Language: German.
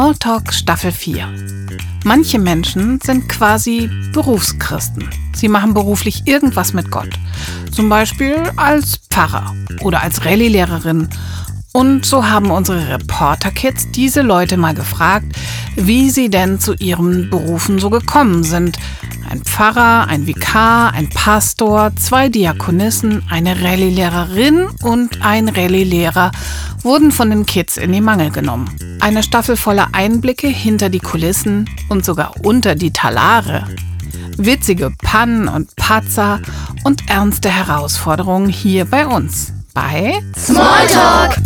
Smalltalk Staffel 4. Manche Menschen sind quasi Berufschristen. Sie machen beruflich irgendwas mit Gott. Zum Beispiel als Pfarrer oder als Rallye-Lehrerin. Und so haben unsere Reporter-Kids diese Leute mal gefragt, wie sie denn zu ihren Berufen so gekommen sind. Ein Pfarrer, ein Vikar, ein Pastor, zwei Diakonissen, eine Rallye-Lehrerin und ein Rallye-Lehrer wurden von den Kids in die Mangel genommen. Eine Staffel voller Einblicke hinter die Kulissen und sogar unter die Talare. Witzige Pannen und Patzer und ernste Herausforderungen hier bei uns. Bei Smalltalk!